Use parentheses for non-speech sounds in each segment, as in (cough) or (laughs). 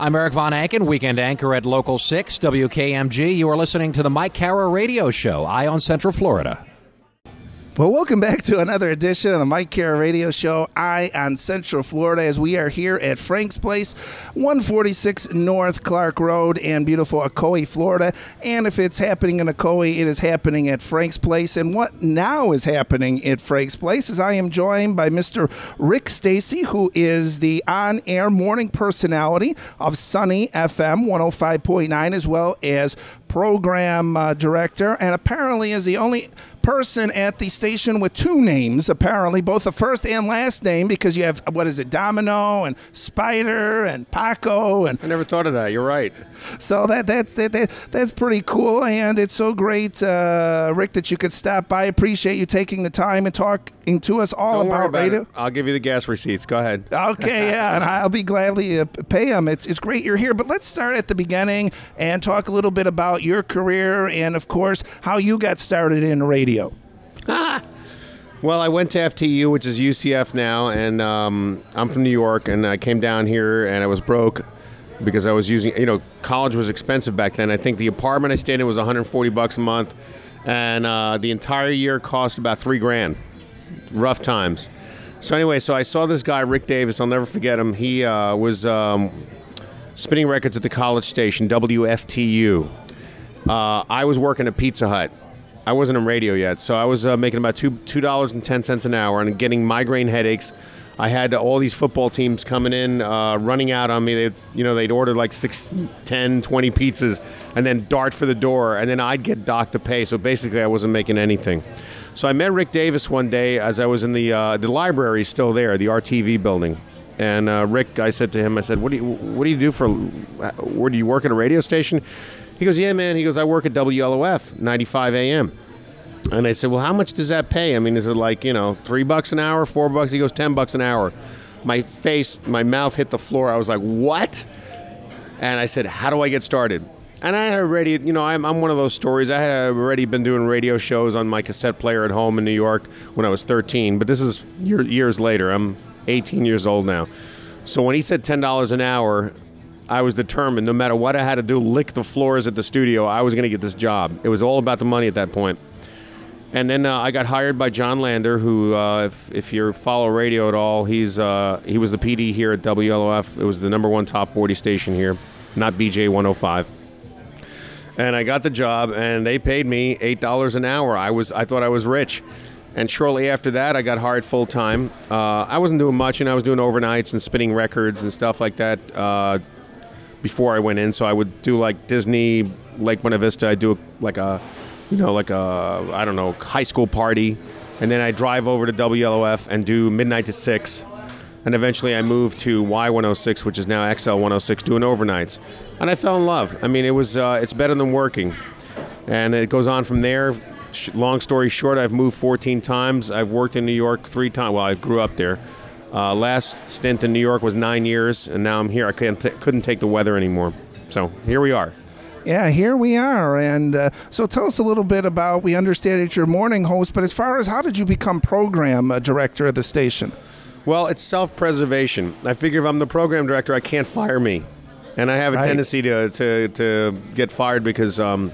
I'm Erik von Ancken, weekend anchor at Local 6 WKMG. You are listening to the Mike Kara Radio Show, Eye on Central Florida. Well, welcome back to another edition of the Mike Kara Radio Show, Eye on Central Florida, as we are here at Frank's Place, 146 North Clark Road in beautiful Ocoee, Florida. And if it's happening in Ocoee, it is happening at Frank's Place. And what now is happening at Frank's Place is I am joined by Mr. Rick Stacy, who is the on air morning personality of Sunny FM 105.9, as well as program uh, director, and apparently is the only person at the station with two names, apparently, both the first and last name, because you have, what is it, Domino and Spider and Paco. and I never thought of that. You're right. So that, that, that, that that's pretty cool. And it's so great, uh, Rick, that you could stop by. I appreciate you taking the time and talking to us all Don't about, about radio. it. I'll give you the gas receipts. Go ahead. Okay, yeah, and I'll be gladly uh, pay them. It's it's great you're here, but let's start at the beginning and talk a little bit about your career and, of course, how you got started in radio. (laughs) Well, I went to FTU, which is UCF now, and um, I'm from New York, and I came down here and I was broke because I was using, you know, college was expensive back then. I think the apartment I stayed in was 140 bucks a month, and uh, the entire year cost about three grand. Rough times. So anyway, so I saw this guy, Rick Davis. I'll never forget him. He uh, was um, spinning records at the College Station, WFTU. Uh, I was working at Pizza Hut. I wasn't in radio yet, so I was uh, making about two two dollars and ten cents an hour and getting migraine headaches. I had all these football teams coming in, uh, running out on me. They, you know, they'd order like six, 10, 20 pizzas, and then dart for the door, and then I'd get docked to pay. So basically, I wasn't making anything. So I met Rick Davis one day as I was in the uh, the library, still there, the RTV building. And uh, Rick, I said to him, I said, "What do you what do you do for? Where do you work at a radio station?" He goes, "Yeah, man." He goes, "I work at WLOF, 95 AM." And I said, "Well, how much does that pay? I mean, is it like you know three bucks an hour, four bucks?" He goes, 10 bucks an hour." My face, my mouth hit the floor. I was like, "What?" And I said, "How do I get started?" And I had already, you know, I'm, I'm one of those stories. I had already been doing radio shows on my cassette player at home in New York when I was 13. But this is year, years later. I'm 18 years old now. So when he said $10 an hour, I was determined, no matter what I had to do, lick the floors at the studio, I was going to get this job. It was all about the money at that point. And then uh, I got hired by John Lander, who, uh, if, if you follow radio at all, he's uh, he was the PD here at WLOF. It was the number one top 40 station here, not BJ 105. And I got the job, and they paid me eight dollars an hour. I was I thought I was rich. And shortly after that, I got hired full time. Uh, I wasn't doing much, and I was doing overnights and spinning records and stuff like that uh, before I went in. So I would do like Disney, Lake Buena Vista. I do like a, you know, like a I don't know high school party, and then I drive over to WLOF and do midnight to six. And eventually, I moved to Y106, which is now XL106, doing overnights. And I fell in love. I mean, it was uh, it's better than working, and it goes on from there. Long story short, I've moved 14 times. I've worked in New York three times. Well, I grew up there. Uh, last stint in New York was nine years, and now I'm here. I couldn't, t- couldn't take the weather anymore. So here we are. Yeah, here we are. And uh, so tell us a little bit about, we understand that you're morning host, but as far as how did you become program uh, director of the station? Well, it's self preservation. I figure if I'm the program director, I can't fire me. And I have a Right. tendency to, to, to get fired because, um,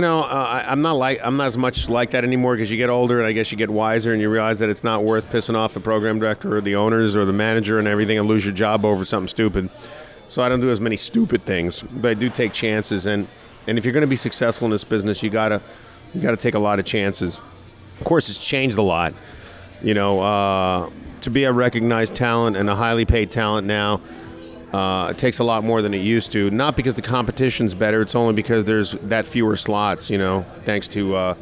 you know, uh, I, I'm not like I'm not as much like that anymore because you get older and I guess you get wiser and you realize that it's not worth pissing off the program director or the owners or the manager and everything and lose your job over something stupid. So I don't do as many stupid things, but I do take chances. And, and if you're going to be successful in this business, you gotta you gotta take a lot of chances. Of course, it's changed a lot. You know, uh, to be a recognized talent and a highly paid talent now, uh, it takes a lot more than it used to. Not because the competition's better; it's only because there's that fewer slots. You know, thanks to uh,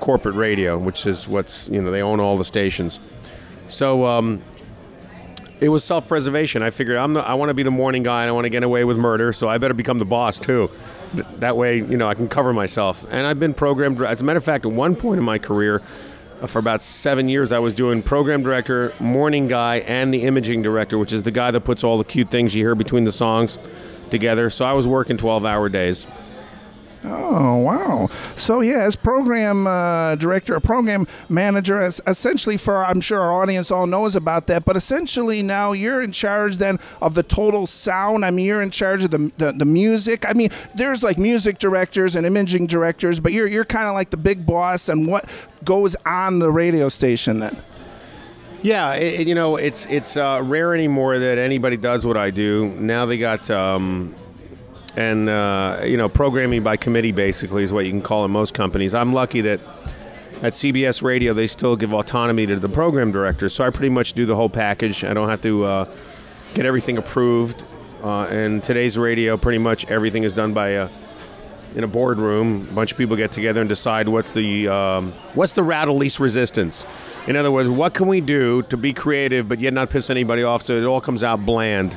corporate radio, which is what's you know they own all the stations. So um, it was self-preservation. I figured I'm the, I want to be the morning guy and I want to get away with murder, so I better become the boss too. Th- That way, you know, I can cover myself. And I've been programmed. As a matter of fact, at one point in my career, for about seven years, I was doing program director, morning guy, and the imaging director, which is the guy that puts all the cute things you hear between the songs together. So I was working 12-hour days. Oh wow! So yeah, as program uh, director, or program manager, as essentially for I'm sure our audience all knows about that. But essentially now you're in charge then of the total sound. I mean, you're in charge of the the, the music. I mean, there's like music directors and imaging directors, but you're you're kind of like the big boss and what goes on the radio station then. Yeah, it, you know, it's it's uh, rare anymore that anybody does what I do. Now they got um, and uh, you know programming by committee basically is what you can call in most companies. I'm lucky that at CBS Radio they still give autonomy to the program director, so I pretty much do the whole package. I don't have to uh, get everything approved. Uh, and today's radio, pretty much everything is done by a in a boardroom. A bunch of people get together and decide what's the um, what's the route of least resistance. In other words, what can we do to be creative but yet not piss anybody off so it all comes out bland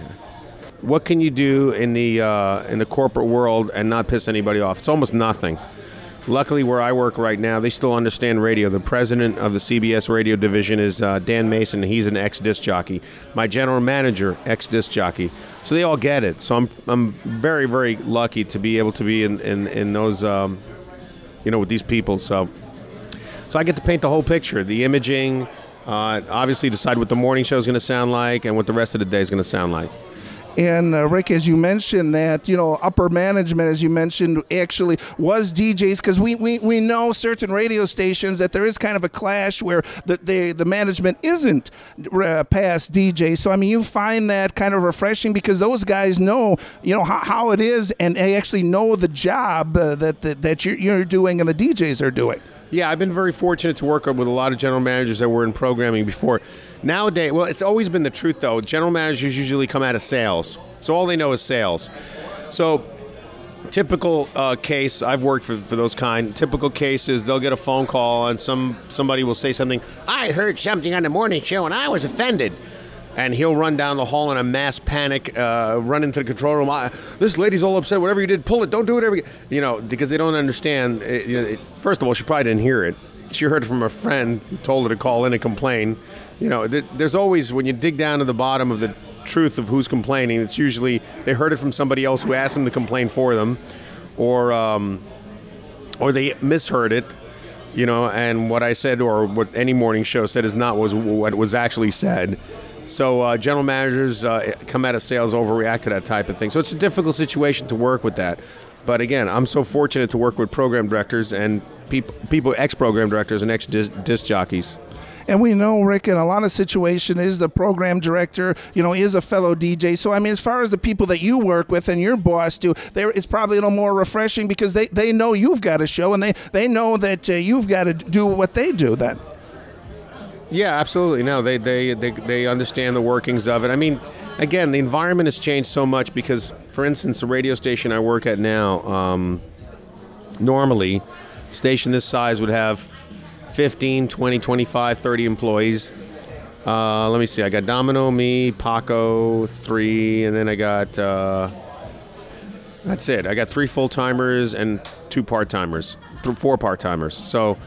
what can you do in the uh, in the corporate world and not piss anybody off? It's almost nothing. Luckily, where I work right now, they still understand radio. The president of the CBS radio division is uh, Dan Mason. He's an ex disc jockey. My general manager, ex disc jockey. So they all get it. So I'm I'm very very lucky to be able to be in in, in those um, you know with these people. So so I get to paint the whole picture, the imaging. Uh, obviously, decide what the morning show is going to sound like and what the rest of the day is going to sound like. And uh, Rick, as you mentioned that, you know, upper management, as you mentioned, actually was DJs because we, we, we know certain radio stations that there is kind of a clash where the, the, the management isn't uh, past DJs. So, I mean, you find that kind of refreshing because those guys know, you know, how, how it is and they actually know the job uh, that, that, that you're, you're doing and the DJs are doing. Yeah, I've been very fortunate to work with a lot of general managers that were in programming before. Nowadays, well, it's always been the truth though. General managers usually come out of sales, so all they know is sales. So, typical uh, case I've worked for, for those kind. Typical cases they'll get a phone call and some somebody will say something. I heard something on the morning show and I was offended and he'll run down the hall in a mass panic, uh, run into the control room. I, this lady's all upset. Whatever you did, pull it. Don't do it. Every, you know, because they don't understand. It, it, first of all, she probably didn't hear it. She heard it from a friend who told her to call in and complain. You know, th- there's always when you dig down to the bottom of the truth of who's complaining, it's usually they heard it from somebody else who asked them to complain for them, or um, or they misheard it you know, and what I said or what any morning show said is not was what was actually said. So uh, general managers uh, come out of sales overreact to that type of thing. So it's a difficult situation to work with that. But again, I'm so fortunate to work with program directors and people, people ex-program directors and ex-disc jockeys. And we know Rick in a lot of situations is the program director, you know, is a fellow DJ. So I mean, as far as the people that you work with and your boss do, it's probably a little more refreshing because they, they know you've got a show and they, they know that uh, you've got to do what they do then. Yeah, absolutely. No, they, they, they, they understand the workings of it. I mean, again, the environment has changed so much because, for instance, the radio station I work at now, um, normally, station this size would have 15, 20, 25, 30 employees. Uh, let me see. I got Domino, me, Paco, three, and then I got. Uh, that's it. I got three full timers and two part timers, th- four part timers. So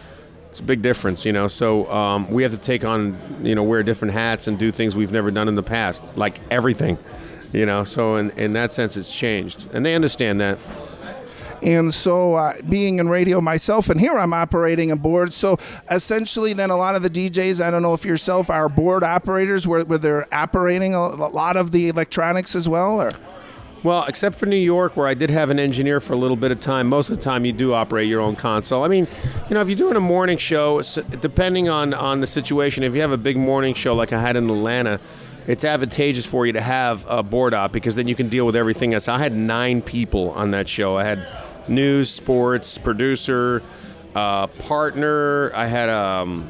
it's a big difference, you know. So um, we have to take on, you know, wear different hats and do things we've never done in the past, like everything, you know. So in, in that sense, it's changed, and they understand that. And so, uh, being in radio myself, and here I'm operating a board. So, essentially, then a lot of the DJs, I don't know if yourself are board operators where, where they're operating a, lot of the electronics as well, or? Well, except for New York, where I did have an engineer for a little bit of time, most of the time you do operate your own console. I mean, you know, if you're doing a morning show, depending on, on the situation, if you have a big morning show like I had in Atlanta, it's advantageous for you to have a board op because then you can deal with everything else. I had nine people on that show. I had news, sports, producer, uh, partner. I had um,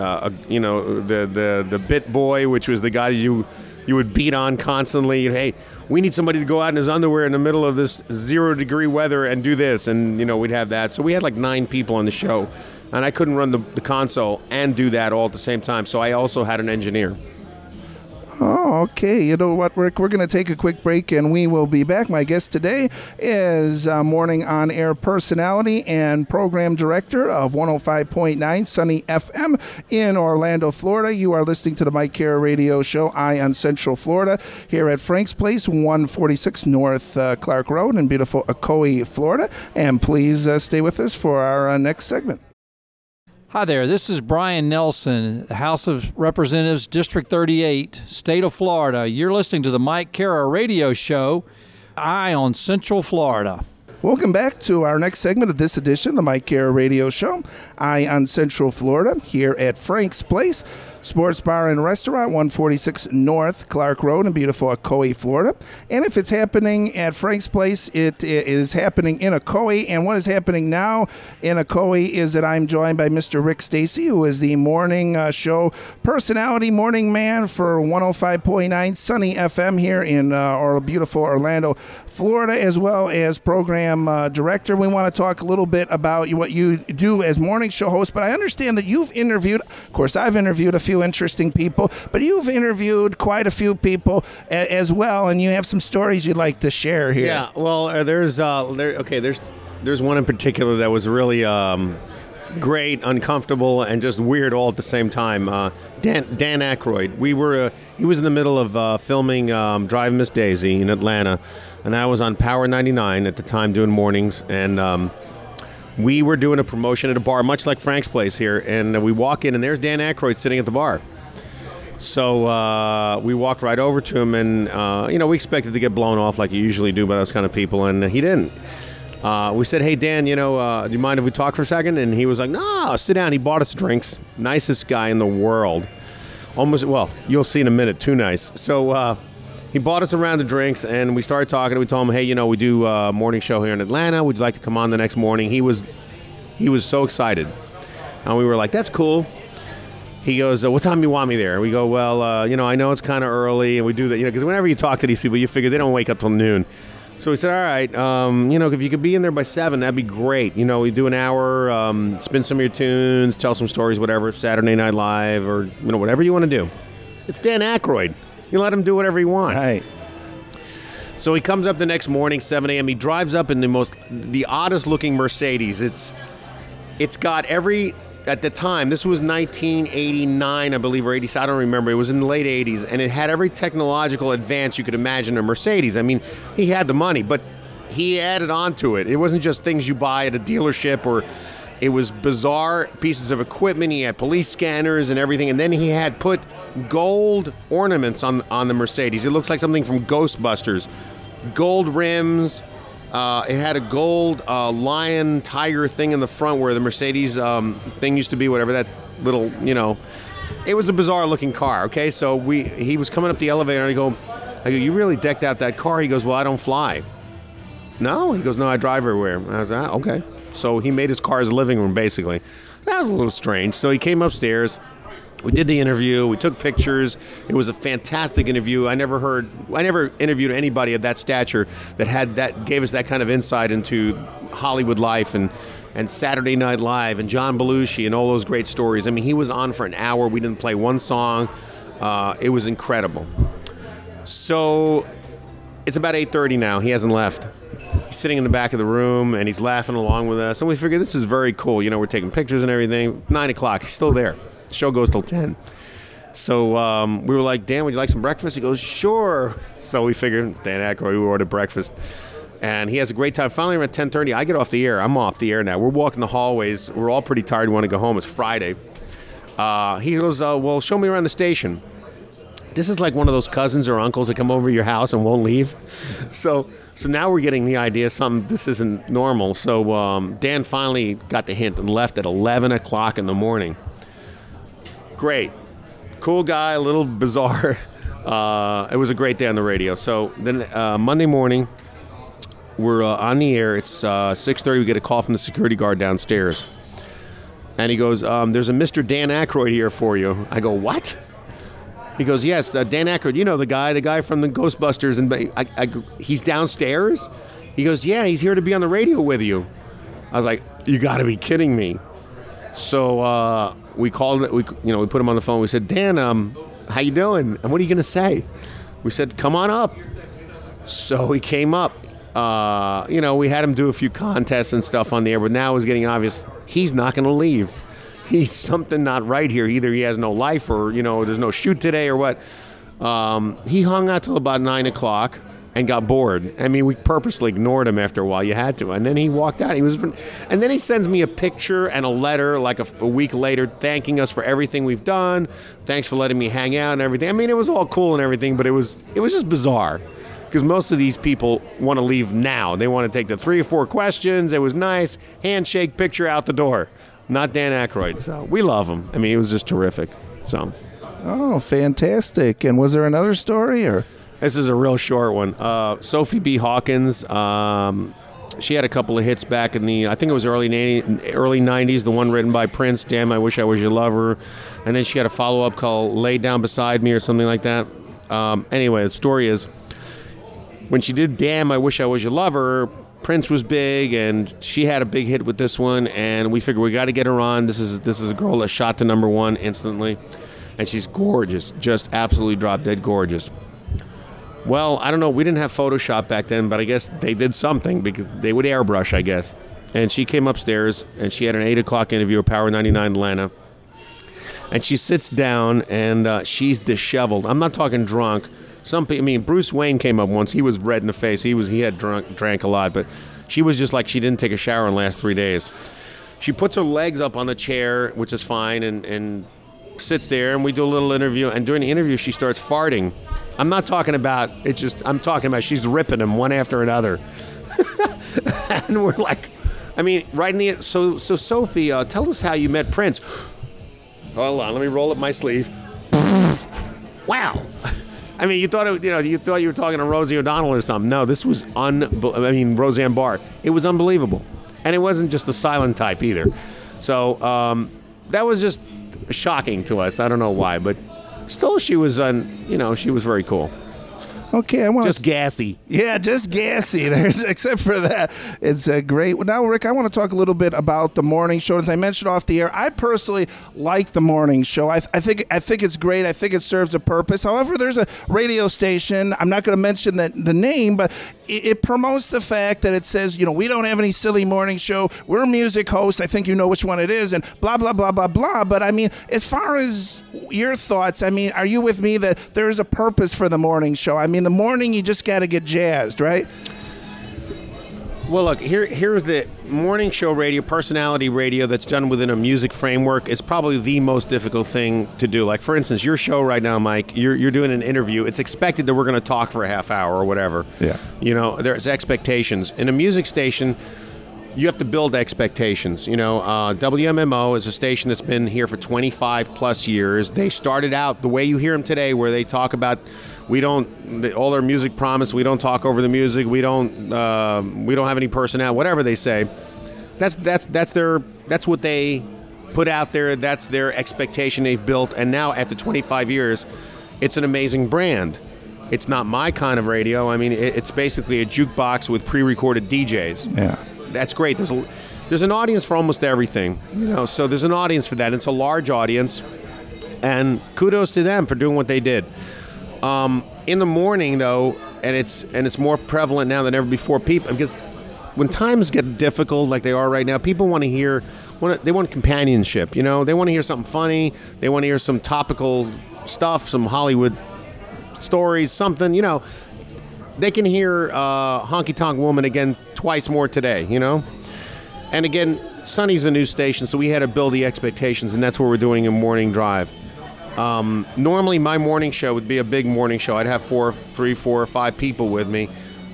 uh, a, you know the the the bit boy, which was the guy you you would beat on constantly. Hey, we need somebody to go out in his underwear in the middle of this zero degree weather and do this, and you know we'd have that. So we had like nine people on the show, and I couldn't run the, the console and do that all at the same time. So I also had an engineer. Oh, Okay, you know what, Rick? We're going to take a quick break and we will be back. My guest today is uh, morning on air personality and program director of 105.9 Sunny FM in Orlando, Florida. You are listening to the Mike Kara radio show, Eye on Central Florida, here at Frank's Place, 146 North uh, Clark Road in beautiful Ocoee, Florida. And please uh, stay with us for our uh, next segment. Hi there, this is Bryan Nelson, House of Representatives, District 38, State of Florida. You're listening to the Mike Kara radio show, Eye on Central Florida. Welcome back to our next segment of this edition the Mike Kara radio show, Eye on Central Florida, here at Frank's Place. Sports Bar and Restaurant, 146 North Clark Road in beautiful Ocoee, Florida. And if it's happening at Frank's Place, it is happening in Ocoee. And what is happening now in Ocoee is that I'm joined by Mr. Rick Stacy, who is the morning uh, show personality, morning man for 105.9 Sunny FM here in uh, our beautiful Orlando, Florida, as well as program uh, director. We want to talk a little bit about what you do as morning show host, but I understand that you've interviewed, of course, I've interviewed a few interesting people, but you've interviewed quite a few people a- as well, and you have some stories you'd like to share here. Yeah, well, uh, there's uh, there. Okay, there's there's one in particular that was really um, great, uncomfortable, and just weird all at the same time. Uh, Dan Dan Aykroyd. We were uh, he was in the middle of uh, filming um, Drive Miss Daisy in Atlanta, and I was on Power 99 at the time doing mornings, and. Um, we were doing a promotion at a bar, much like Frank's place here, and we walk in, and there's Dan Aykroyd sitting at the bar. So uh, we walked right over to him, and uh, you know we expected to get blown off like you usually do by those kind of people, and he didn't. Uh, we said, "Hey Dan, you know, uh, do you mind if we talk for a second? And he was like, "No, sit down." He bought us drinks. Nicest guy in the world. Almost well, you'll see in a minute. Too nice. So uh, he bought us a round of drinks, and we started talking. We told him, "Hey, you know, we do a morning show here in Atlanta. Would you like to come on the next morning?" He was he was so excited, and we were like, "That's cool." he goes, uh, "What time do you want me there?" We go, "Well, uh, you know, I know it's kind of early, and we do that, you know, because whenever you talk to these people, you figure they don't wake up till noon." So we said, "All right, um, you know, if you could be in there by seven, that'd be great. You know, we do an hour, um, spin some of your tunes, tell some stories, whatever, Saturday Night Live, or you know, whatever you want to do." It's Dan Aykroyd. You let him do whatever he wants. Right. So he comes up the next morning, 7 a.m. He drives up in the most, the oddest looking Mercedes. It's, it's got every at the time. This was 1989, I believe, or 80. I don't remember. It was in the late 80s, and it had every technological advance you could imagine a Mercedes. I mean, he had the money, but he added on to it. It wasn't just things you buy at a dealership or. It was bizarre pieces of equipment. He had police scanners and everything, and then he had put gold ornaments on on the Mercedes. It looks like something from Ghostbusters. Gold rims, uh, it had a gold uh, lion tiger thing in the front where the Mercedes um, thing used to be, whatever that little, you know. It was a bizarre looking car. Okay, so we he was coming up the elevator and I go, I go, you really decked out that car. He goes, well, I don't fly. No, he goes, no, I drive everywhere. I was like, ah, okay. So he made his car his living room basically. That was a little strange. So he came upstairs. We did the interview. We took pictures. It was a fantastic interview. I never heard, I never interviewed anybody of that stature that had that gave us that kind of insight into Hollywood life and and Saturday Night Live and John Belushi and all those great stories. I mean, he was on for an hour. We didn't play one song. Uh, it was incredible. So it's about 8:30 now. He hasn't left. He's sitting in the back of the room and he's laughing along with us. And we figure this is very cool. You know, we're taking pictures and everything. Nine o'clock. He's still there. The show goes till 10. So um, we were like, Dan, would you like some breakfast? He goes, sure. So we figured, Dan Aykroyd, we ordered breakfast. And he has a great time. Finally, around 10.30, I get off the air. I'm off the air now. We're walking the hallways. We're all pretty tired. We want to go home. It's Friday. Uh, he goes, uh, well, show me around the station. This is like one of those cousins or uncles that come over to your house and won't leave. (laughs) So, so now we're getting the idea some this isn't normal. So um, Dan finally got the hint and left at 11 o'clock in the morning. Great, cool guy, a little bizarre. (laughs) Uh, it was a great day on the radio. So then uh, Monday morning, we're uh, on the air. It's uh, 6:30. We get a call from the security guard downstairs, and he goes, um, "There's a Mr. Dan Aykroyd here for you." I go, "What?" He goes, "Yes, uh, Dan Aykroyd. You know the guy, the guy from the Ghostbusters." And I, I, he's downstairs. He goes, "Yeah, he's here to be on the radio with you." I was like, "You got to be kidding me!" So uh, we called it. We you know we put him on the phone. We said, "Dan, um, how you doing? And what are you to say? We said, come on up. So he came up. Uh, you know, we had him do a few contests and stuff on the air, but now it was getting obvious he's not going to leave. (laughs) He's something not right here. Either he has no life or, you know, there's no shoot today or what. Um, he hung out till about 9 o'clock and got bored. I mean, we purposely ignored him after a while. You had to, and then he walked out. He was, and then he sends me a picture and a letter like a, a, week later, thanking us for everything we've done. Thanks for letting me hang out and everything. I mean, it was all cool and everything, but it was it was just bizarre because most of these people want to leave now. They want to take the three or four questions. It was nice, handshake, picture out the door. Not Dan Aykroyd. So we love him. I mean, it was just terrific. So. Oh, fantastic! And was there another story or? This is a real short one. Uh, Sophie B. Hawkins. Um, she had a couple of hits back in the, I think it was early 90, early 90s, the one written by Prince, Damn, I Wish I Was Your Lover. And then she had a follow up called Lay Down Beside Me or something like that. Um, anyway, the story is when she did Damn, I Wish I Was Your Lover, Prince was big, and she had a big hit with this one, and we figured we got to get her on. This is this is a girl that shot to number one instantly, and she's gorgeous, just absolutely drop dead gorgeous. Well, I don't know. We didn't have Photoshop back then, but I guess they did something because they would airbrush, I guess. And she came upstairs and she had an 8 o'clock interview at Power 99 Atlanta. And she sits down and uh, she's disheveled. I'm not talking drunk. Some people, I mean, Bruce Wayne came up once. He was red in the face. He was he had drunk, drank a lot, but she was just like she didn't take a shower in the last three days. She puts her legs up on the chair, which is fine, and, and sits there. And we do a little interview. And during the interview, she starts farting I'm not talking about it. Just I'm talking about she's ripping them one after another, (laughs) and we're like, I mean, right in the so so Sophie, uh, tell us how you met Prince. Hold on, let me roll up my sleeve. (laughs) wow. I mean, you thought it, you know you thought you were talking to Rosie O'Donnell or something. No, this was un. I mean, Roseanne Barr. It was unbelievable, and it wasn't just the silent type either. So um, that was just shocking to us. I don't know why, but still, she was on. You know, she was very cool. Okay, I want just gassy. Yeah, just gassy. There, (laughs) except for that, it's a great. Now, Rick, I want to talk a little bit about the morning show. As I mentioned off the air, I personally like the morning show. I, I think I think it's great. I think it serves a purpose. However, there's a radio station. I'm not going to mention the, the name, but it, it, promotes the fact that it says, you know, we don't have any silly morning show. We're music hosts. I think you know which one it is, and blah blah blah blah blah. But I mean, as far as your thoughts, I mean, are you with me that there is a purpose for the morning show? I mean in the morning, you just got to get jazzed, right? Well, look, here here's the morning show radio, personality radio that's done within a music framework is probably the most difficult thing to do. Like, for instance, your show right now, Mike, you're, you're doing an interview. It's expected that we're going to talk for a half hour or whatever. Yeah. You know, there's expectations. In a music station, you have to build expectations. You know, uh, WMMO is a station that's been here for 25 plus years. They started out the way you hear them today, where they talk about we don't all their music promise. We don't talk over the music. We don't uh, we don't have any personnel. Whatever they say, that's that's that's their that's what they put out there. That's their expectation they've built. And now after 25 years, it's an amazing brand. It's not my kind of radio. I mean, it's basically a jukebox with pre-recorded DJs. Yeah, that's great. There's a there's an audience for almost everything, you know. So there's an audience for that. It's a large audience, and kudos to them for doing what they did. Um, in the morning, though, and it's and it's more prevalent now than ever before. People because when times get difficult like they are right now, people want to hear. Want they want companionship, you know. They want to hear something funny. They want to hear some topical stuff, some Hollywood stories, something, you know. They can hear uh, Honky Tonk Woman again twice more today, you know. And again, Sunny's a new station, so we had to build the expectations, and that's what we're doing in Morning Drive. Um, normally, my morning show would be a big morning show. I'd have four, three, four, or five people with me.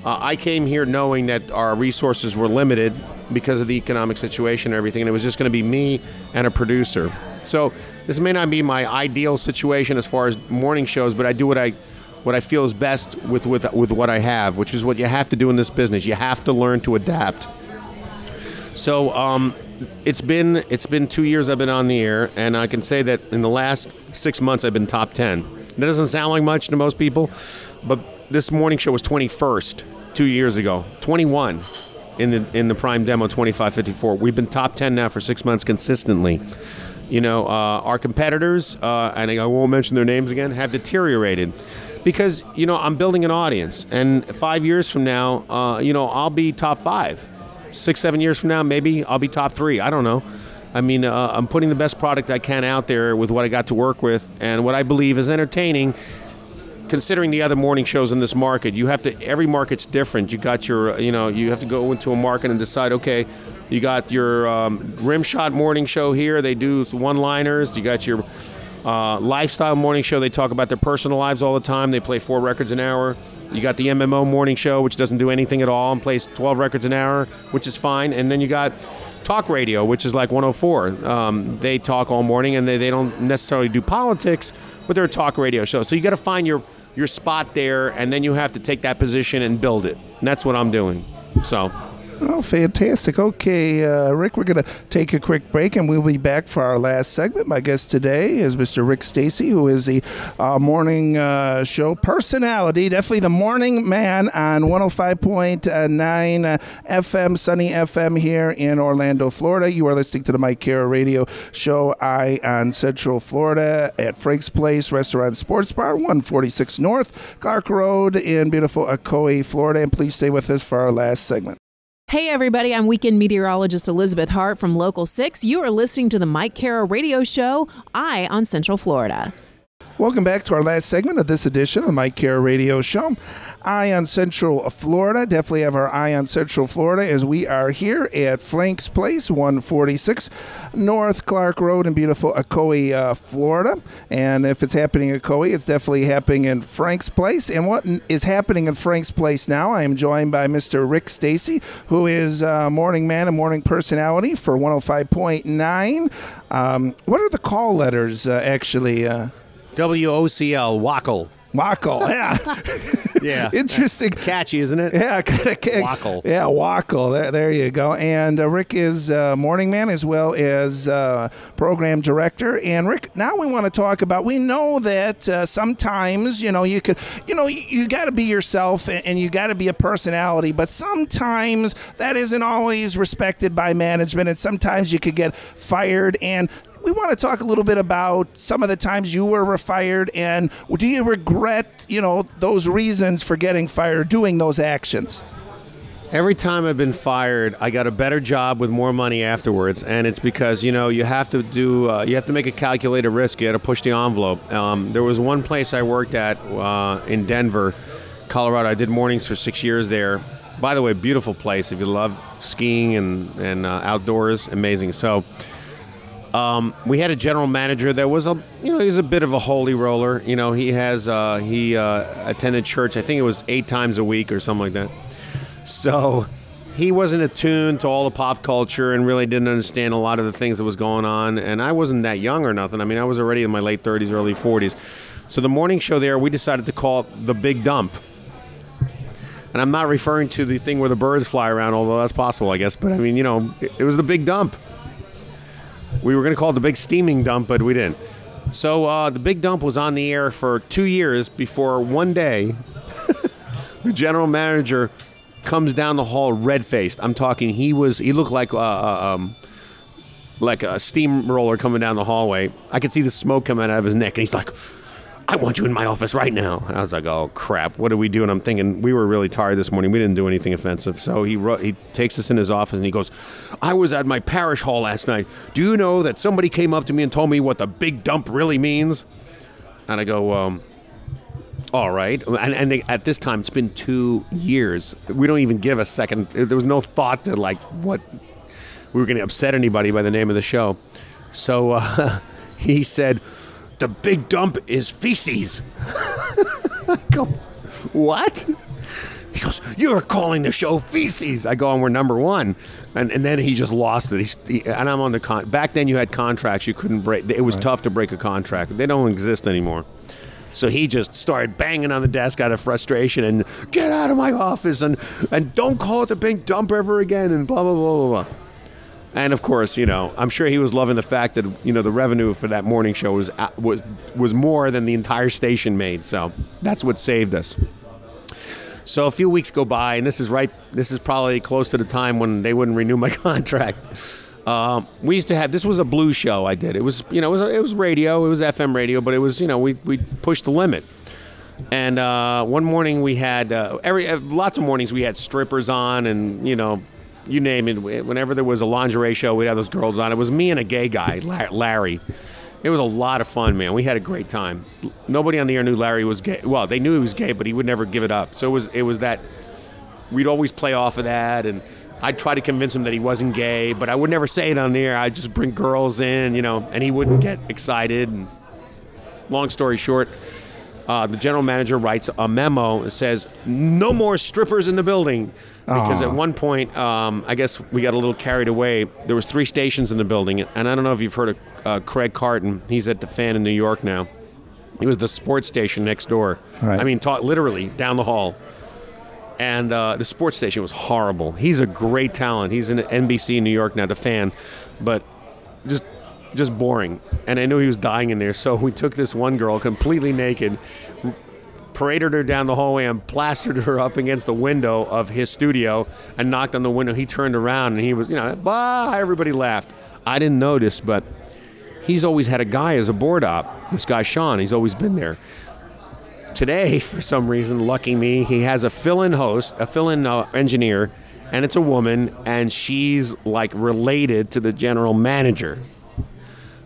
Uh, I came here knowing that our resources were limited because of the economic situation and everything, and it was just going to be me and a producer. So this may not be my ideal situation as far as morning shows, but I do what I what I feel is best with with with what I have, which is what you have to do in this business. You have to learn to adapt. So um, it's been it's been two years I've been on the air, and I can say that in the last six months I've been top ten. That doesn't sound like much to most people, but this morning show was 21st two years ago, 21 in the in the prime demo 2554. We've been top 10 now for six months consistently, You know, uh, our competitors, uh, and I won't mention their names again, have deteriorated because you know I'm building an audience, and five years from now, uh, you know, I'll be top five. Six, seven years from now, maybe I'll be top three. I don't know. I mean, uh, I'm putting the best product I can out there with what I got to work with and what I believe is entertaining. Considering the other morning shows in this market, you have to. Every market's different. You got your, you know, you have to go into a market and decide. Okay, you got your um, rim shot morning show here. They do one-liners. You got your uh, lifestyle morning show. They talk about their personal lives all the time. They play four records an hour. You got the MMO morning show, which doesn't do anything at all and plays 12 records an hour, which is fine. And then you got talk radio, which is like 104. Um, they talk all morning and they, they don't necessarily do politics, but they're a talk radio show. So you got to find your, your spot there, and then you have to take that position and build it. And that's what I'm doing. So. Oh, fantastic. Okay, uh, Rick, we're going to take a quick break and we'll be back for our last segment. My guest today is Mr. Rick Stacy, who is the uh, morning uh, show personality, definitely the morning man on 105.9 uh, FM, Sunny FM here in Orlando, Florida. You are listening to the Mike Kara radio show, Eye on Central Florida at Frank's Place Restaurant Sports Bar, 146 North, Clark Road in beautiful Ocoee, Florida. And please stay with us for our last segment. Hey, everybody, I'm weekend meteorologist Elizabeth Hart from Local 6. You are listening to the Mike Kara radio show, Eye on Central Florida. Welcome back to our last segment of this edition of the Mike Kara Radio Show. Eye on Central Florida. Definitely have our eye on Central Florida as we are here at Frank's Place, 146 North Clark Road in beautiful Ocoee, uh, Florida. And if it's happening in Ocoee, it's definitely happening in Frank's Place. And what is happening in Frank's Place now? I am joined by Mr. Rick Stacy, who is a morning man and morning personality for 105.9. Um, what are the call letters, uh, actually? WOCL, Wackle. Wackle, yeah. (laughs) Yeah. Interesting. Catchy, isn't it? Yeah, kind of Wackle. Yeah, Wackle. There, there you go. And uh, Rick is uh, morning man as well as uh, program director. And Rick, now we want to talk about. We know that uh, sometimes you know you could, you know, you, you got to be yourself and, and you got to be a personality, but sometimes that isn't always respected by management, and sometimes you could get fired. And we want to talk a little bit about some of the times you were fired and do you regret, you know, those reasons for getting fired, doing those actions? Every time I've been fired, I got a better job with more money afterwards, and it's because you know you have to do uh, you have to make a calculated risk. You got to push the envelope. Um, there was one place I worked at uh, in Denver, Colorado. I did mornings for six years there. By the way, beautiful place. If you love skiing and and uh, outdoors, amazing. So. Um, we had a general manager that was a, you know, he's a bit of a holy roller. You know, he has, uh, he uh, attended church. I think it was eight times a week or something like that. So he wasn't attuned to all the pop culture and really didn't understand a lot of the things that was going on. And I wasn't that young or nothing. I mean, I was already in my late 30s, early 40s. So the morning show there, we decided to call it the Big Dump. And I'm not referring to the thing where the birds fly around, although that's possible, I guess. But I mean, you know, it, it was the Big Dump. We were going to call it the Big Steaming Dump, but we didn't. So uh, the Big Dump was on the air for two years before one day (laughs) the general manager comes down the hall red faced. I'm talking. He was. He looked like uh, uh, um, like a steamroller coming down the hallway. I could see the smoke coming out of his neck, and he's like, "I want you in my office right now." And I was like, "Oh crap, what do we do?" And I'm thinking we were really tired this morning. We didn't do anything offensive. So he ru- he takes us in his office and he goes, "I was at my parish hall last night. Do you know that somebody came up to me and told me what the big dump really means?" And I go, um, all right. And, and they, at this time, it's been two years. We don't even give a second. There was no thought to like what we were going to upset anybody by the name of the show. So uh, (laughs) he said, "The big dump is feces." I (laughs) go, "What?" He goes, "You're calling the show feces." I go, "And we're number one." And, and then he just lost it. He's, he, and I'm on the con. Back then, you had contracts you couldn't break. It was tough to break a contract. They don't exist anymore. So he just started banging on the desk out of frustration and get out of my office and, and don't call it the big dump ever again and blah, blah, blah, blah, blah. And of course, you know, I'm sure he was loving the fact that, you know, the revenue for that morning show was, uh, was, was more than the entire station made. So that's what saved us. So a few weeks go by, and this is right, this is probably close to the time when they wouldn't renew my (laughs) contract. Um, we used to have this was a blue show I did. It was you know it was it was radio, it was FM radio, but it was you know we we pushed the limit. And uh, one morning we had uh, every uh, lots of mornings we had strippers on, and you know, you name it. Whenever there was a lingerie show, we'd have those girls on. It was me and a gay guy, Larry. It was a lot of fun, man. We had a great time. Nobody on the air knew Larry was gay. Well, they knew he was gay, but he would never give it up. So it was it was that we'd always play off of that, and I'd try to convince him that he wasn't gay, but I would never say it on the air. I'd just bring girls in, you know, and he wouldn't get excited. And long story short, uh, the general manager writes a memo that says no more strippers in the building because Aw. at one point um, i guess we got a little carried away. There was three stations in the building and i don't know if you've heard of uh, craig carton. He's at the fan in new york now. He was the sports station next door. Right. i mean taught literally down the hall. And uh, the sports station was horrible. He's a great talent. He's in nbc in new york now the fan. But just just boring. And I knew he was dying in there, so we took this one girl completely naked, paraded her down the hallway, and plastered her up against the window of his studio and knocked on the window. He turned around and he was, you know, bah! Everybody laughed. I didn't notice, but he's always had a guy as a board op. This guy Sean, he's always been there. Today, (laughs) for some reason, lucky me, he has a fill-in host, a fill-in uh, engineer, and it's a woman, and she's like related to the general manager.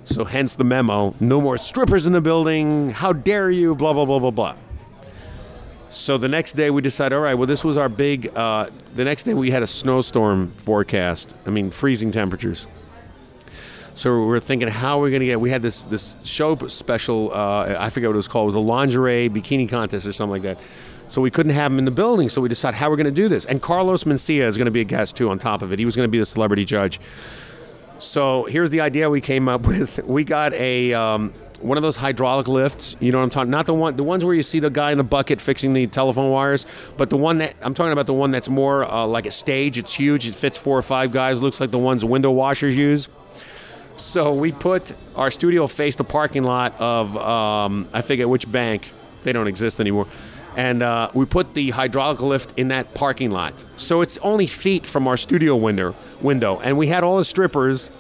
So hence the memo: no more strippers in the building. How dare you? Blah blah blah blah blah. So the next day we decided, all right, well this was our big. Uh, the next day we had a snowstorm forecast. I mean freezing temperatures. So we were thinking, how are we going to get? We had this this show special. Uh, I forget what it was called. It was a lingerie bikini contest or something like that. So we couldn't have him in the building. So we decided how we're going to do this. And Carlos Mencia is going to be a guest too. On top of it, he was going to be the celebrity judge. So here's the idea we came up (laughs) with. We got a um, one of those hydraulic lifts. You know what I'm talking? Not the one, the ones where you see the guy in the bucket fixing the telephone wires, but the one that I'm talking about. The one that's more uh, like a stage. It's huge. It fits four or five guys. Looks like the ones window washers use. So we put our studio faced the parking lot of um, I forget which bank. They don't exist anymore. And uh, we put the hydraulic lift in that parking lot. So it's only feet from our studio window. Window, and we had all the strippers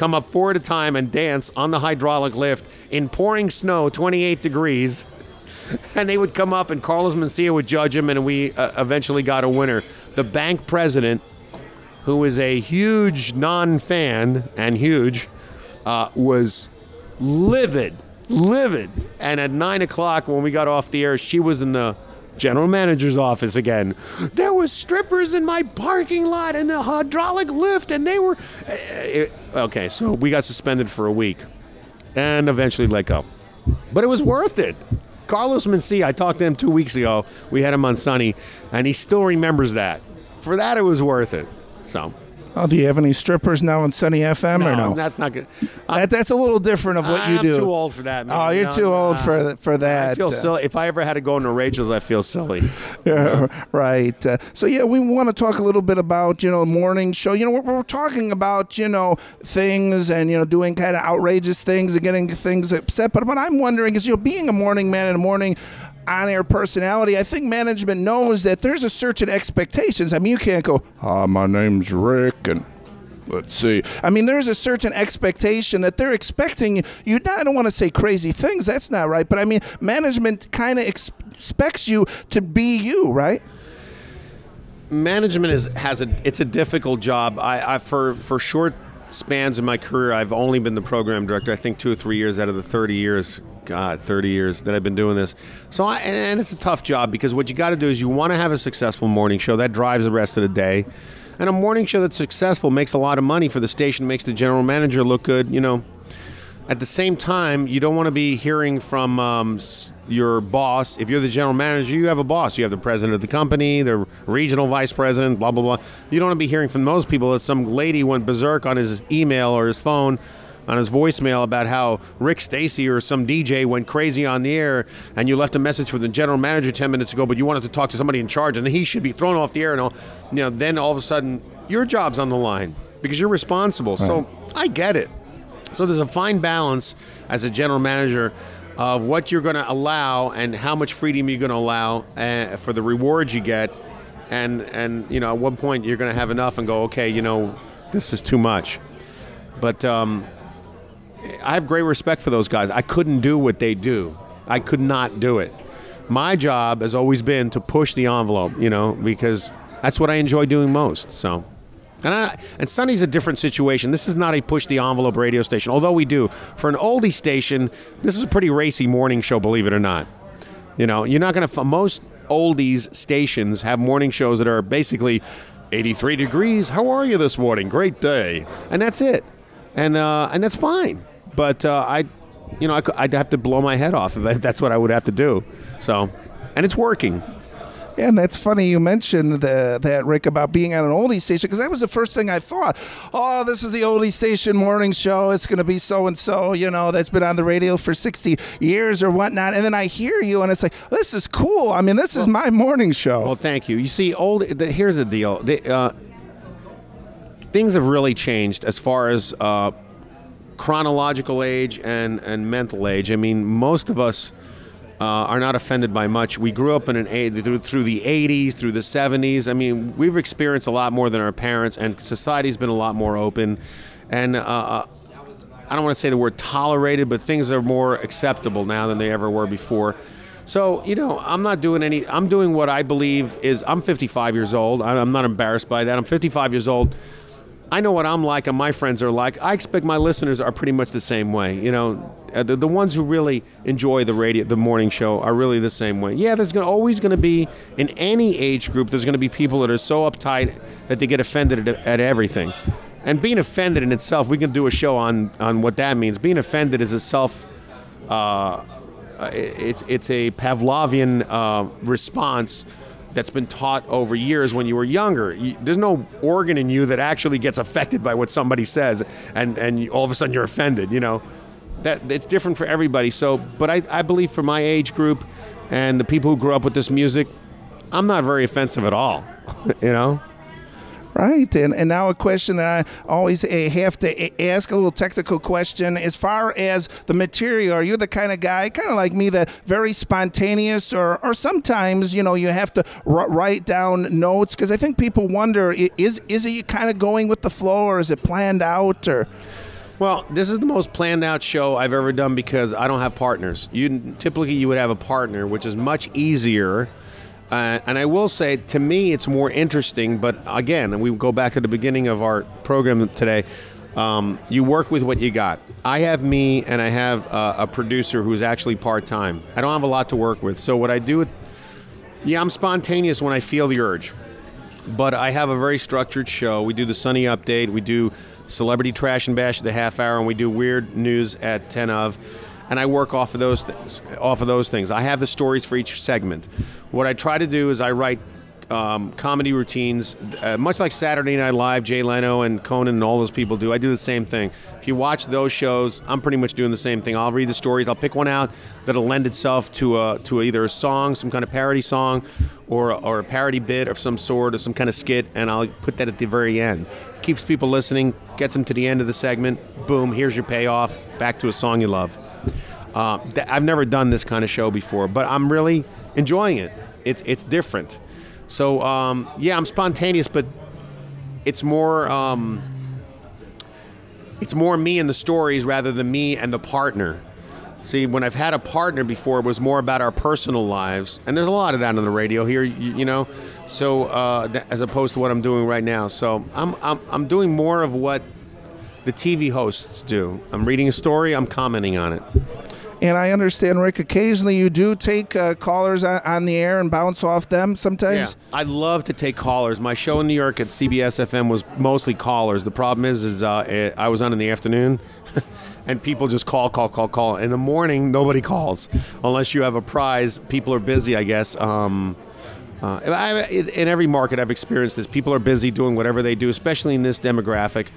come up four at a time and dance on the hydraulic lift in pouring snow, 28 degrees. And they would come up, and Carlos Mencia would judge them, and we uh, eventually got a winner. The bank president who is a huge non-fan and huge, uh, was livid, livid. And at nine o'clock when we got off the air, she was in the general manager's office again. There was strippers in my parking lot and a hydraulic lift, and they were. uh, okay, so we got suspended for a week, and eventually let go. But it was worth it. Carlos Mencia, I talked to him two weeks ago. We had him on Sunny, and he still remembers that. For that, it was worth it. So, Oh, do you have any strippers now on Sunny FM or no? that's not good. that, that's a little different of what you do. I'm too old for that. Man. Oh, you're No, too old for for that. I feel uh, silly. If I ever had to go into Rachel's, I feel silly. (laughs) yeah, right. Uh, so yeah, we want to talk a little bit about you know morning show. You know, we're, we're talking about you know things and you know doing kind of outrageous things and getting things upset. But what I'm wondering is you know being a morning man and a morning on-air personality, I think management knows that there's a certain expectations. I mean, you can't go, "Hi, my name's Rick," and Let's see. I mean, there's a certain expectation that they're expecting you. I don't want to say crazy things. That's not right. But I mean, management kind of ex- expects you to be you, right? management is has a it's a difficult job. I, I for for short spans in my career, I've only been the program director. I think two or three years out of the thirty years. God, thirty years that I've been doing this. So, I, and, and it's a tough job because what you got to do is you want to have a successful morning show that drives the rest of the day. And a morning show that's successful makes a lot of money for the station, makes the general manager look good. You know, at the same time, you don't want to be hearing from um, your boss. If you're the general manager, you have a boss. You have the president of the company, the regional vice president, blah, blah, blah. You don't want to be hearing from those people that some lady went berserk on his email or his phone, on his voicemail about how Rick Stacy or some DJ went crazy on the air and you left a message for the general manager 10 minutes ago, but you wanted to talk to somebody in charge and he should be thrown off the air and all. You know, then all of a sudden, your job's on the line because you're responsible. So I get it. So there's a fine balance as a general manager of what you're going to allow and how much freedom you're going to allow uh, for the rewards you get, and and you know at one point you're going to have enough and go, okay, you know, this is too much. But um, I have great respect for those guys. I couldn't do what they do. I could not do it. My job has always been to push the envelope, you know, because that's what I enjoy doing most. So, and I, and Sunny's a different situation. This is not a push the envelope radio station, although we do for an oldie station. This is a pretty racy morning show, believe it or not. You know, you're not going to most oldies stations have morning shows that are basically 83 degrees. How are you this morning? Great day, and that's it, and uh, and that's fine. But uh, I, you know, I, I'd have to blow my head off if that's what I would have to do. So, and it's working. And that's funny you mentioned the, that, Rick, about being on an oldie station, because that was the first thing I thought. Oh, this is the oldie station morning show. It's going to be so and so, you know, that's been on the radio for 60 years or whatnot. And then I hear you, and it's like, this is cool. I mean, this is my morning show. Well, thank you. You see, old. The, here's the deal. The, uh, things have really changed as far as uh, chronological age and and mental age. I mean, most of us. Uh, are not offended by much. We grew up in an through, through the 80s, through the 70s. I mean, we've experienced a lot more than our parents, and society's been a lot more open. And uh, uh, I don't want to say the word tolerated, but things are more acceptable now than they ever were before. So, you know, I'm not doing any, I'm doing what I believe is, I'm 55 years old. I'm not embarrassed by that. I'm 55 years old. I know what I'm like and my friends are like. I expect my listeners are pretty much the same way. You know, uh, the, the ones who really enjoy the radio, the morning show, are really the same way. Yeah, there's gonna, always going to be in any age group. There's going to be people that are so uptight that they get offended at, at everything. And being offended in itself, we can do a show on on what that means. Being offended is a self. Uh, uh, it's it's a Pavlovian uh, response that's been taught over years when you were younger. You, there's no organ in you that actually gets affected by what somebody says, and and all of a sudden you're offended. You know, that it's different for everybody. So, but I, I believe for my age group and the people who grew up with this music, I'm not very offensive at all. (laughs) you know. Right, and and now a question that I always eh, have to ask a little technical question. As far as the material, are you the kind of guy, kind of like me, that very spontaneous, or or sometimes you know you have to r- write down notes because I think people wonder, is, is it kind of going with the flow or is it planned out or Well, this is the most planned out show I've ever done because I don't have partners. You typically you would have a partner, which is much easier. Uh, and I will say, to me, it's more interesting. But again, and we go back to the beginning of our program today. Um, you work with what you got. I have me, and I have uh, a producer who's actually part time. I don't have a lot to work with. So what I do, yeah, I'm spontaneous when I feel the urge but I have a very structured show. We do the Sunny Update, we do Celebrity Trash and Bash at the half hour, and we do Weird News at ten of. And I work off of those things. Off of those things, I have the stories for each segment. What I try to do is I write um, comedy routines, uh, much like Saturday Night Live, Jay Leno and Conan and all those people do. I do the same thing. If you watch those shows, I'm pretty much doing the same thing. I'll read the stories. I'll pick one out that'll lend itself to a, to either a song, some kind of parody song, or or a parody bit of some sort, or some kind of skit, and I'll put that at the very end. Keeps people listening, gets them to the end of the segment. Boom! Here's your payoff. Back to a song you love. Uh, th- I've never done this kind of show before, but I'm really enjoying it. It's it's different. So um, yeah, I'm spontaneous, but it's more um, it's more me and the stories rather than me and the partner. See, when I've had a partner before, it was more about our personal lives, and there's a lot of that on the radio here, you, you know. So uh, th- as opposed to what I'm doing right now, so I'm, I'm I'm doing more of what the TV hosts do. I'm reading a story, I'm commenting on it. And I understand, Rick, occasionally you do take uh, callers on, on the air and bounce off them sometimes. Yeah, I love to take callers. My show in New York at CBS FM was mostly callers. The problem is, is uh, eh, I was on in the afternoon, (laughs) and people just call, call, call, call. In the morning, nobody calls unless you have a prize. People are busy, I guess. Um, uh, I, in every market, I've experienced this. People are busy doing whatever they do, especially in this demographic.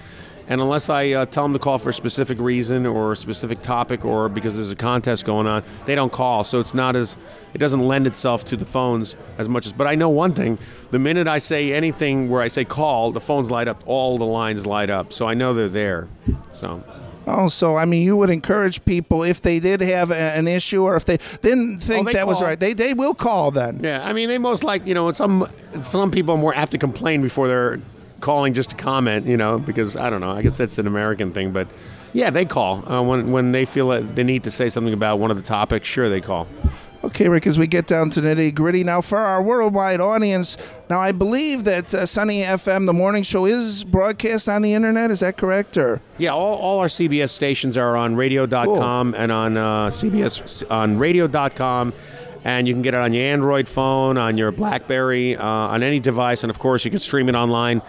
And unless I uh, tell them to call for a specific reason or a specific topic or because there's a contest going on, they don't call. So it's not as, it doesn't lend itself to the phones as much as. But I know one thing: the minute I say anything where I say call, the phones light up. All the lines light up. So I know they're there. So. Also, I mean, you would encourage people if they did have a, an issue or if they didn't think Oh, they that was right, they they will call then. Yeah, I mean, they most like you know some some people are more apt to complain before they're calling just to comment, you know, because I don't know. I guess that's an American thing, but yeah, they call uh, when when they feel that they need to say something about one of the topics. Sure, they call. Okay, Rick, as we get down to nitty gritty now for our worldwide audience, now I believe that uh, Sunny FM, the morning show, is broadcast on the internet. Is that correct? Or Yeah, all, all our CBS stations are on radio.com and on uh, CBS on radio.com. And you can get it on your Android phone, on your Blackberry, uh, on any device. And of course, you can stream it online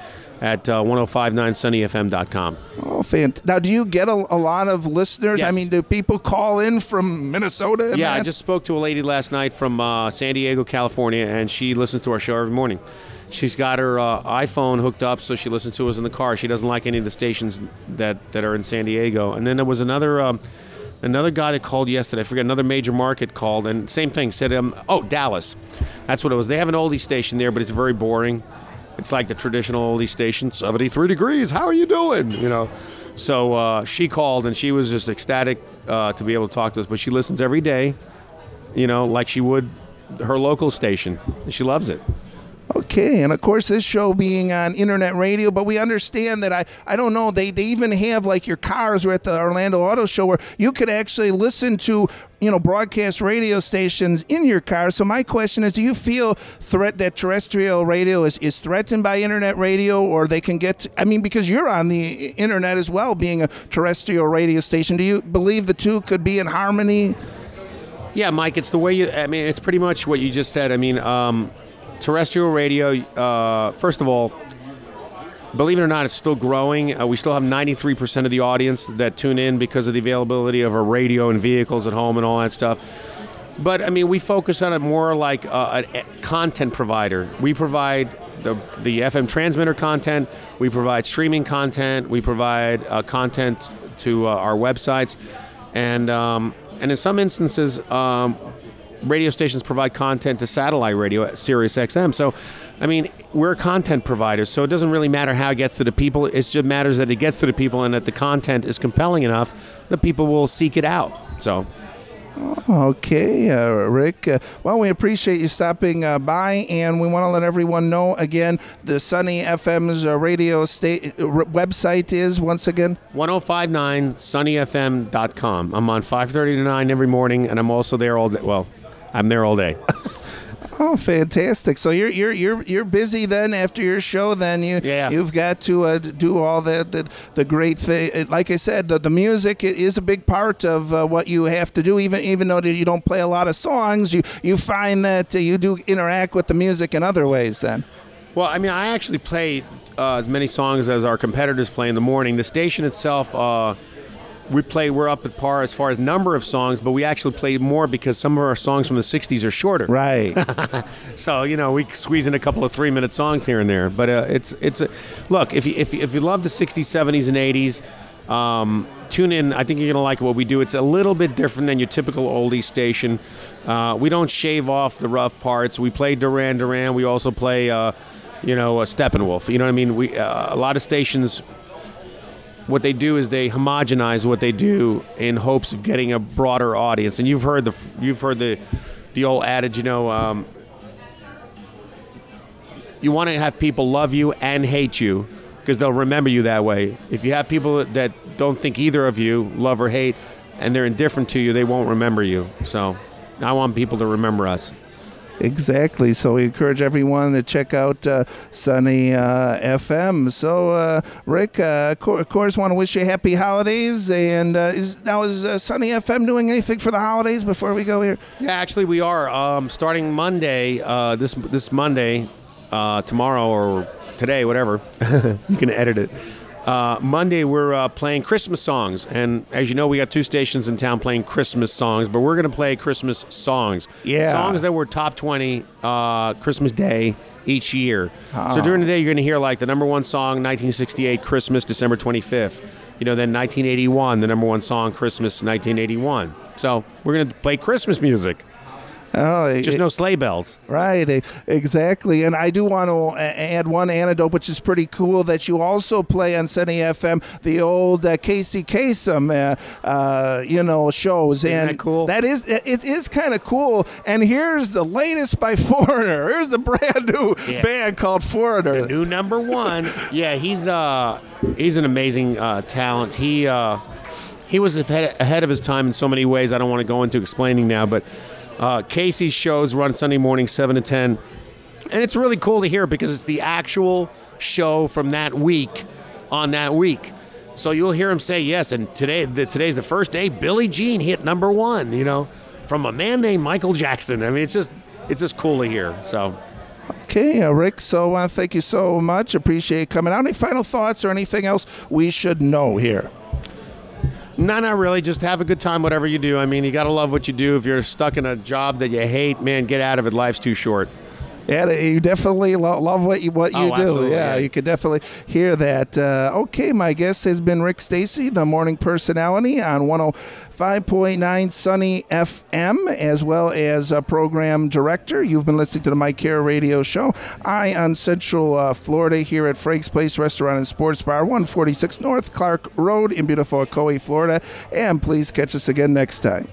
at uh, 1059sunnyfm.com. oh, fant- now do you get a, a lot of listeners? I mean, do people call in from Minnesota? and Yeah, I just spoke to a lady last night from uh, San Diego, California, and she listens to our show every morning. She's got her uh, iPhone hooked up, so she listens to us in the car. She doesn't like any of the stations that, that are in San Diego. And then there was another um, another guy that called yesterday. I forget another major market called, and same thing said, um, "Oh, Dallas." That's what it was. They have an oldie station there, but it's very boring. It's like the traditional oldie station, 73 degrees. How are you doing? You know. So uh, she called, and she was just ecstatic uh, to be able to talk to us. But she listens every day you know, like she would her local station. She loves it. Okay, and of course, this show being on internet radio, but we understand that I, I don't know, they, they even have like your cars or at the Orlando Auto Show where you could actually listen to, you know, broadcast radio stations in your car. So my question is, do you feel threat that terrestrial radio is, is threatened by internet radio or they can get, I mean, because you're on the internet as well, being a terrestrial radio station, do you believe the two could be in harmony? Yeah, Mike, it's the way you. I mean, it's pretty much what you just said. I mean, um, terrestrial radio. Uh, first of all, believe it or not, it's still growing. Uh, we still have 93% of the audience that tune in because of the availability of a radio and vehicles at home and all that stuff. But I mean, we focus on it more like uh, a, a content provider. We provide the the FM transmitter content. We provide streaming content. We provide uh, content to uh, our websites, and um, and in some instances, um, radio stations provide content to satellite radio at Sirius XM. So, I mean, we're a content provider, so it doesn't really matter how it gets to the people. It just matters that it gets to the people and that the content is compelling enough that people will seek it out. So. Okay, uh, Rick. Uh, well, we appreciate you stopping uh, by, and we want to let everyone know again the Sunny FM's uh, radio state uh, r- website is once again. 1059sunnyfm.com. I'm on 5:30 to 9 every morning and I'm also there all day. Well, I'm there all day. (laughs) Oh, fantastic! So you're you're you're you're busy then after your show. Then you Yeah. you've got to uh, do all the, the the great thing. Like I said, the, the music is a big part of uh, what you have to do. Even even though you don't play a lot of songs, you you find that uh, you do interact with the music in other ways. Then. Well, I mean, I actually play uh, as many songs as our competitors play in the morning. The station itself, uh, we play. We're up at par as far as number of songs, but we actually play more because some of our songs from the '60s are shorter. Right. (laughs) So you know, we squeeze in a couple of three-minute songs here and there. But uh, it's it's a, look if you, if you, if you love the '60s, '70s, and '80s. Um, tune in. I think you're going to like what we do. It's a little bit different than your typical oldie station. Uh, we don't shave off the rough parts. We play Duran Duran. We also play, uh, you know, uh, Steppenwolf. You know what I mean? We uh, a lot of stations. What they do is they homogenize what they do in hopes of getting a broader audience. And you've heard the you've heard the the old adage, you know. Um, you want to have people love you and hate you because they'll remember you that way. If you have people that don't think either of you love or hate and they're indifferent to you, they won't remember you. So I want people to remember us. Exactly. So we encourage everyone to check out uh, Sunny uh, FM. So, uh, Rick, uh, of course, want to wish you happy holidays. And uh, is now is uh, Sunny FM doing anything for the holidays before we go here? Yeah, actually, we are um, starting Monday. This this Monday, tomorrow or today, whatever. (laughs) you can edit it. Uh, Monday, we're uh, playing Christmas songs, and as you know, we got two stations in town playing Christmas songs. But we're going to play Christmas songs, Yeah. songs that were top twenty uh, Christmas Day each year. So during the day, you're going to hear like the number one song, 1968, Christmas, December 25th. You know, then 1981, the number one song, Christmas, 1981. So we're going to play Christmas music. Oh, Just it- no sleigh bells. Right, exactly. And I do want to add one anecdote, which is pretty cool, that you also play on Sunny FM the old uh, Casey Kasem, uh, uh, you know, shows. and that cool? That is, it is kind of cool. And here's the latest by (laughs) Foreigner. Here's the brand new Yeah. band called Foreigner. New number one. Yeah, he's uh he's an amazing uh, talent. He uh, he was ahead of his time in so many ways. I don't want to go into explaining now, but uh, Casey's shows run Sunday morning seven to ten, and it's really cool to hear because it's the actual show from that week on that week. So you'll hear him say yes, and today the, today's the first day Billie Jean hit number one. You know, from a man named Michael Jackson. I mean, it's just it's just cool to hear. So. Okay, uh, Rick, so uh, thank you so much. Appreciate coming out. Any final thoughts or anything else we should know here? No, not really. Just have a good time, whatever you do. I mean, you got to love what you do. If you're stuck in a job that you hate, man, get out of it. Life's too short. Yeah, you definitely lo- love what you what you Oh, do. Yeah, yeah. you could definitely hear that. Uh, okay, my guest has been Rick Stacy, the morning personality on 105.9 Sunny FM, as well as a program director. You've been listening to the Mike Kara Radio Show. Eye on Central uh, Florida here at Frank's Place Restaurant and Sports Bar, 146 North Clark Road in beautiful Ocoee, Florida. And please catch us again next time.